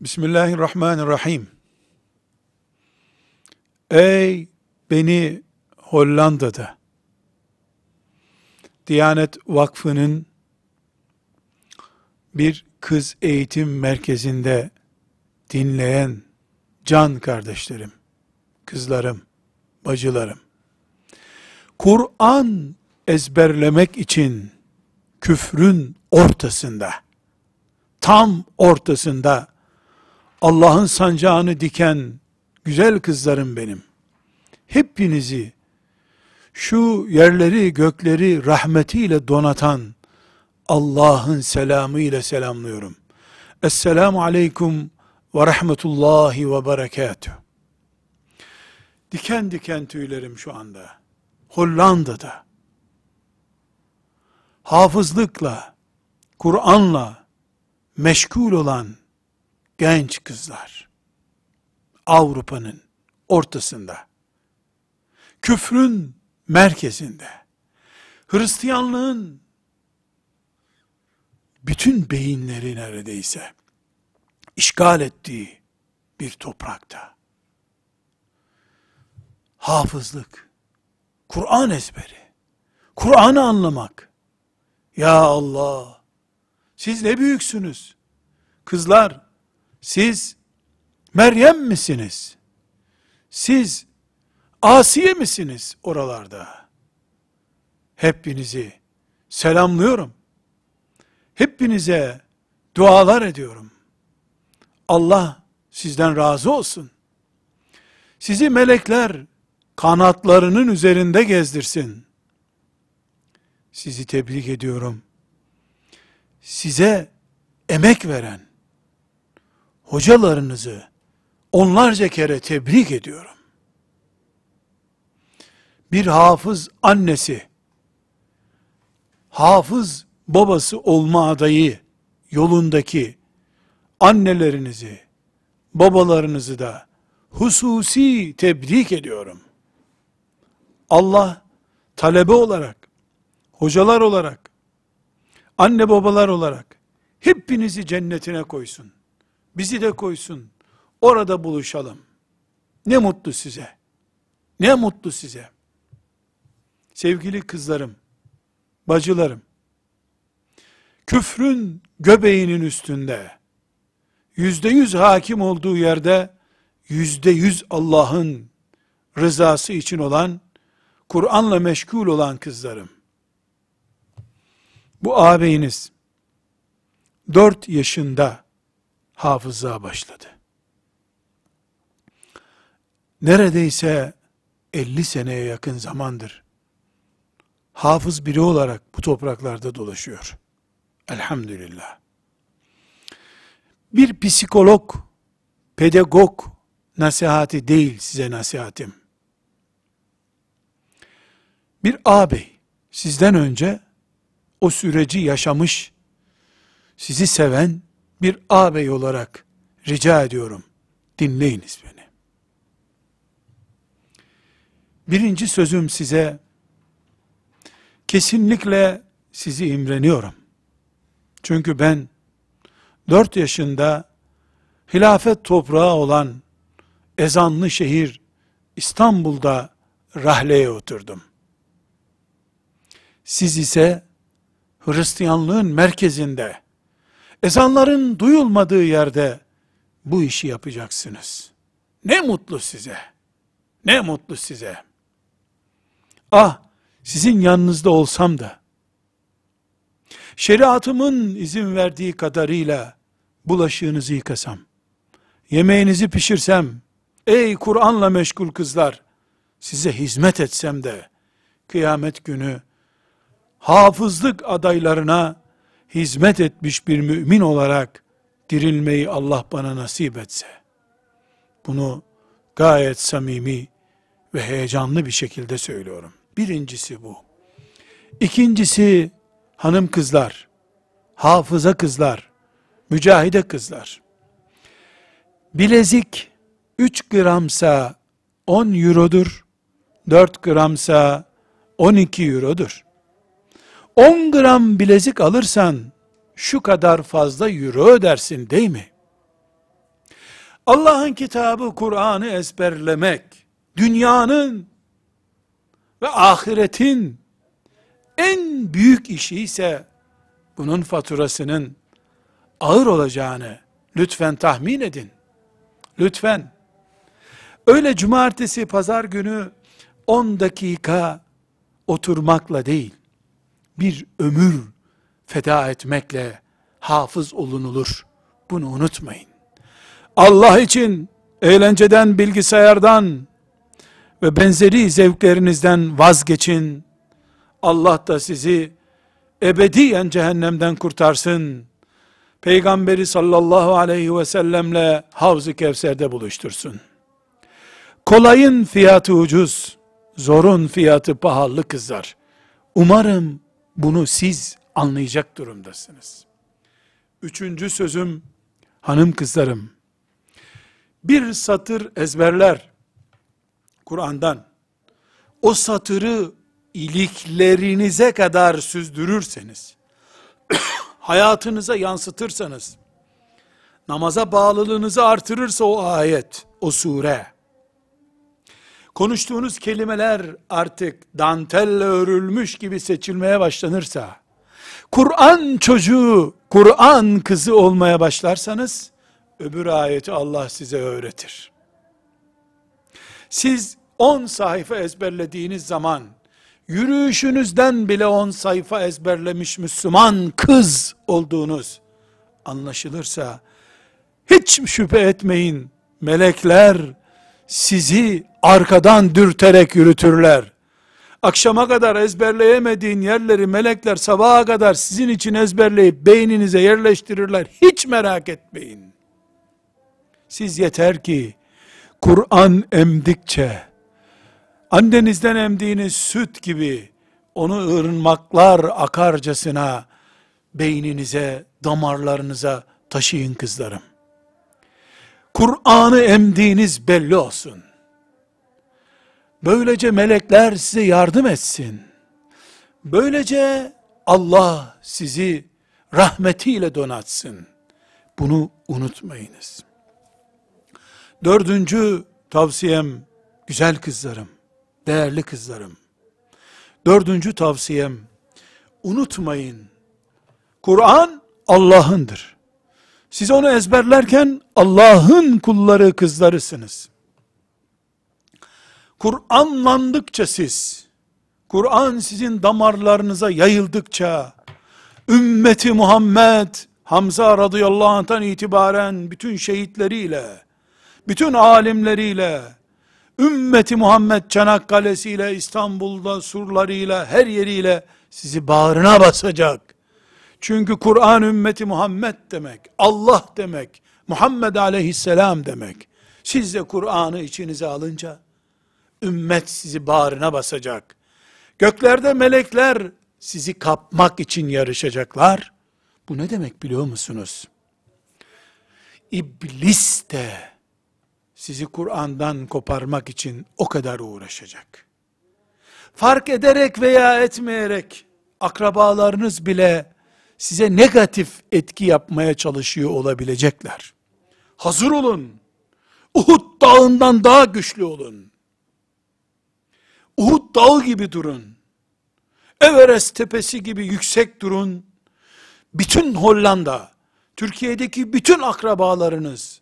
Bismillahirrahmanirrahim. Ey beni Hollanda'da Diyanet Vakfı'nın bir kız eğitim merkezinde dinleyen can kardeşlerim, kızlarım, bacılarım. Kur'an ezberlemek için küfrün ortasında, tam ortasında Allah'ın sancağını diken güzel kızlarım benim. Hepinizi şu yerleri gökleri rahmetiyle donatan Allah'ın selamı ile selamlıyorum. Esselamu aleyküm ve rahmetullahi ve berekatuh. Diken diken tüylerim şu anda. Hollanda'da hafızlıkla, Kur'an'la meşgul olan genç kızlar Avrupa'nın ortasında küfrün merkezinde Hristiyanlığın bütün beyinleri neredeyse işgal ettiği bir toprakta hafızlık, Kur'an ezberi, Kur'an'ı anlamak. Ya Allah, siz ne büyüksünüz. Kızlar, siz Meryem misiniz? Siz Asiye misiniz oralarda? Hepinizi selamlıyorum. Hepinize dualar ediyorum. Allah sizden razı olsun. Sizi melekler kanatlarının üzerinde gezdirsin. Sizi tebrik ediyorum. Size emek veren hocalarınızı onlarca kere tebrik ediyorum. Bir hafız annesi, hafız babası olma adayı yolundaki annelerinizi, babalarınızı da hususi tebrik ediyorum. Allah talebe olarak, hocalar olarak, anne babalar olarak hepinizi cennetine koysun. Bizi de koysun. Orada buluşalım. Ne mutlu size. Ne mutlu size. Sevgili kızlarım, bacılarım, küfrün göbeğinin üstünde, yüzde yüz hakim olduğu yerde, yüzde yüz Allah'ın rızası için olan, Kur'an'la meşgul olan kızlarım. Bu ağabeyiniz, dört yaşında hafızlığa başladı. Neredeyse 50 seneye yakın zamandır hafız biri olarak bu topraklarda dolaşıyor. Elhamdülillah. Bir psikolog, pedagog nasihati değil size nasihatim. Bir ağabey sizden önce o süreci yaşamış, sizi seven bir ağabey olarak rica ediyorum. Dinleyiniz beni. Birinci sözüm size, kesinlikle sizi imreniyorum. Çünkü ben, dört yaşında, hilafet toprağı olan, ezanlı şehir, İstanbul'da rahleye oturdum. Siz ise, Hristiyanlığın merkezinde, ezanların duyulmadığı yerde, bu işi yapacaksınız. Ne mutlu size. Ne mutlu size. Ah, sizin yanınızda olsam da, şeriatımın izin verdiği kadarıyla, bulaşığınızı yıkasam, yemeğinizi pişirsem, ey Kur'an'la meşgul kızlar, size hizmet etsem de, kıyamet günü, hafızlık adaylarına, hizmet etmiş bir mümin olarak, dirilmeyi Allah bana nasip etse, bunu gayet samimi ve heyecanlı bir şekilde söylüyorum. Birincisi bu. İkincisi hanım kızlar, hafıza kızlar, mücahide kızlar. Bilezik 3 gramsa 10 eurodur, 4 gramsa 12 eurodur. 10 gram bilezik alırsan şu kadar fazla euro ödersin değil mi? Allah'ın kitabı Kur'an'ı ezberlemek, dünyanın ve ahiretin en büyük işi ise bunun faturasının ağır olacağını lütfen tahmin edin. Lütfen. Öyle cumartesi pazar günü 10 dakika oturmakla değil, bir ömür feda etmekle hafız olunulur. Bunu unutmayın. Allah için eğlenceden, bilgisayardan ve benzeri zevklerinizden vazgeçin. Allah da sizi ebediyen cehennemden kurtarsın. Peygamberi sallallahu aleyhi ve sellemle Havz-ı Kevser'de buluştursun. Kolayın fiyatı ucuz, zorun fiyatı pahalı kızlar. Umarım bunu siz anlayacak durumdasınız. Üçüncü sözüm, hanım kızlarım, bir satır ezberler, Kur'an'dan, o satırı iliklerinize kadar süzdürürseniz, hayatınıza yansıtırsanız, namaza bağlılığınızı artırırsa o ayet, o sure, konuştuğunuz kelimeler artık dantelle örülmüş gibi seçilmeye başlanırsa, Kur'an çocuğu, Kur'an kızı olmaya başlarsanız, öbür ayeti Allah size öğretir. Siz 10 sayfa ezberlediğiniz zaman, yürüyüşünüzden bile 10 sayfa ezberlemiş Müslüman kız olduğunuz anlaşılırsa, hiç şüphe etmeyin, melekler sizi arkadan dürterek yürütürler. Akşama kadar ezberleyemediğin yerleri melekler sabaha kadar sizin için ezberleyip beyninize yerleştirirler. Hiç merak etmeyin. Siz yeter ki Kur'an emdikçe annenizden emdiğiniz süt gibi onu ırmaklar akarcasına beyninize, damarlarınıza taşıyın kızlarım. Kur'an'ı emdiğiniz belli olsun. Böylece melekler size yardım etsin. Böylece Allah sizi rahmetiyle donatsın. Bunu unutmayınız. Dördüncü tavsiyem, güzel kızlarım, değerli kızlarım. Dördüncü tavsiyem, unutmayın, Kur'an Allah'ındır. Siz onu ezberlerken Allah'ın kulları kızlarısınız. Kur'anlandıkça siz, Kur'an sizin damarlarınıza yayıldıkça, ümmeti Muhammed, Hamza radıyallahu anh'tan itibaren bütün şehitleriyle, bütün alimleriyle, ümmeti Muhammed Çanakkale'siyle, İstanbul'da surlarıyla, her yeriyle sizi bağrına basacak. Çünkü Kur'an ümmeti Muhammed demek, Allah demek, Muhammed aleyhisselam demek. Siz de Kur'an'ı içinize alınca, ümmet sizi bağrına basacak. Göklerde melekler sizi kapmak için yarışacaklar. Bu ne demek biliyor musunuz? İblis de sizi Kur'an'dan koparmak için o kadar uğraşacak. Fark ederek veya etmeyerek akrabalarınız bile size negatif etki yapmaya çalışıyor olabilecekler. Hazır olun. Uhud dağından daha güçlü olun. Uhud dağı gibi durun. Everest tepesi gibi yüksek durun. Bütün Hollanda, Türkiye'deki bütün akrabalarınız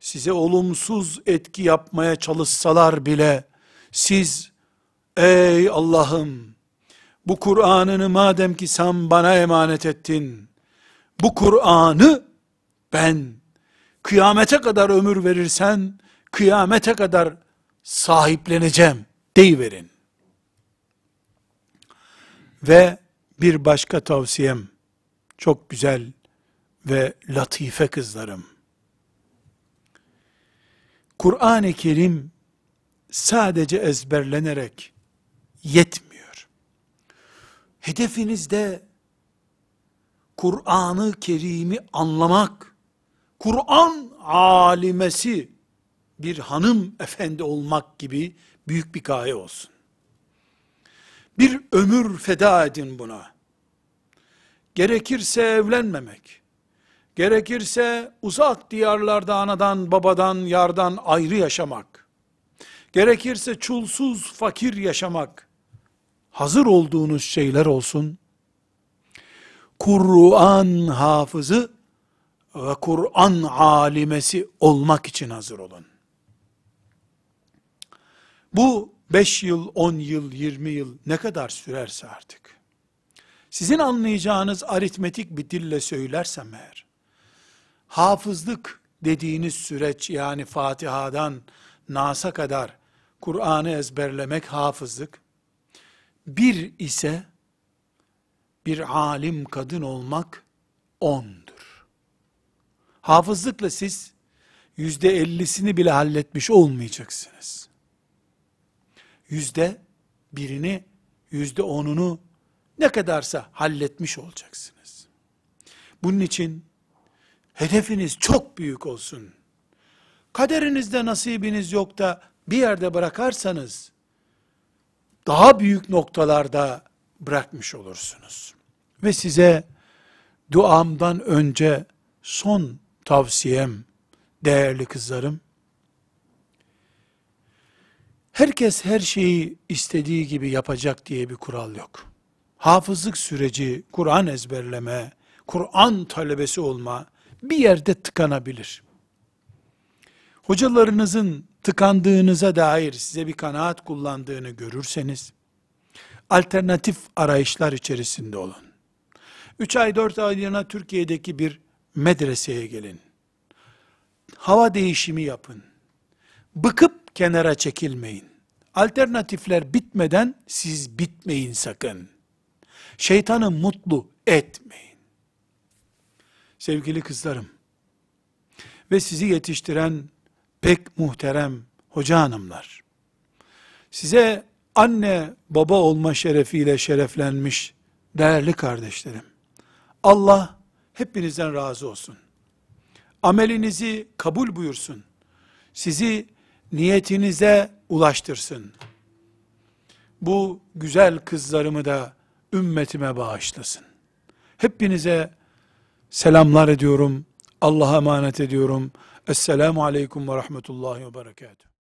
size olumsuz etki yapmaya çalışsalar bile siz ey Allah'ım bu Kur'an'ını madem ki sen bana emanet ettin bu Kur'an'ı ben kıyamete kadar ömür verirsen kıyamete kadar sahipleneceğim deyiverin. Ve bir başka tavsiyem, çok güzel ve latife kızlarım. Kur'an-ı Kerim sadece ezberlenerek yetmiyor. Hedefinizde Kur'an-ı Kerim'i anlamak, Kur'an alimesi bir hanım efendi olmak gibi büyük bir gaye olsun. Bir ömür feda edin buna. Gerekirse evlenmemek, gerekirse uzak diyarlarda anadan, babadan, yardan ayrı yaşamak, gerekirse çulsuz, fakir yaşamak, hazır olduğunuz şeyler olsun, Kur'an hafızı ve Kur'an alimesi olmak için hazır olun. Bu 5 yıl, 10 yıl, 20 yıl ne kadar sürerse artık. Sizin anlayacağınız aritmetik bir dille söylersem eğer, hafızlık dediğiniz süreç yani Fatiha'dan Nas'a kadar Kur'an'ı ezberlemek hafızlık, bir ise bir alim kadın olmak ondur. Hafızlıkla siz yüzde ellisini bile halletmiş olmayacaksınız. Yüzde birini, yüzde onunu ne kadarsa halletmiş olacaksınız. Bunun için hedefiniz çok büyük olsun. Kaderinizde nasibiniz yok da bir yerde bırakarsanız daha büyük noktalarda bırakmış olursunuz. Ve size duamdan önce son tavsiyem değerli kızlarım herkes her şeyi istediği gibi yapacak diye bir kural yok. Hafızlık süreci, Kur'an ezberleme, Kur'an talebesi olma bir yerde tıkanabilir. Hocalarınızın tıkandığınıza dair size bir kanaat kullandığını görürseniz, alternatif arayışlar içerisinde olun. 3 ay 4 aylığına Türkiye'deki bir medreseye gelin. Hava değişimi yapın. Bıkıp kenara çekilmeyin. Alternatifler bitmeden siz bitmeyin sakın. Şeytanı mutlu etmeyin. Sevgili kızlarım ve sizi yetiştiren pek muhterem hoca hanımlar. Size anne baba olma şerefiyle şereflenmiş değerli kardeşlerim. Allah hepinizden razı olsun. Amelinizi kabul buyursun. Sizi niyetinize ulaştırsın. Bu güzel kızlarımı da ümmetime bağışlasın. Hepinize selamlar ediyorum. Allah'a emanet ediyorum. Esselamu aleyküm ve rahmetullahi ve berekatuhu.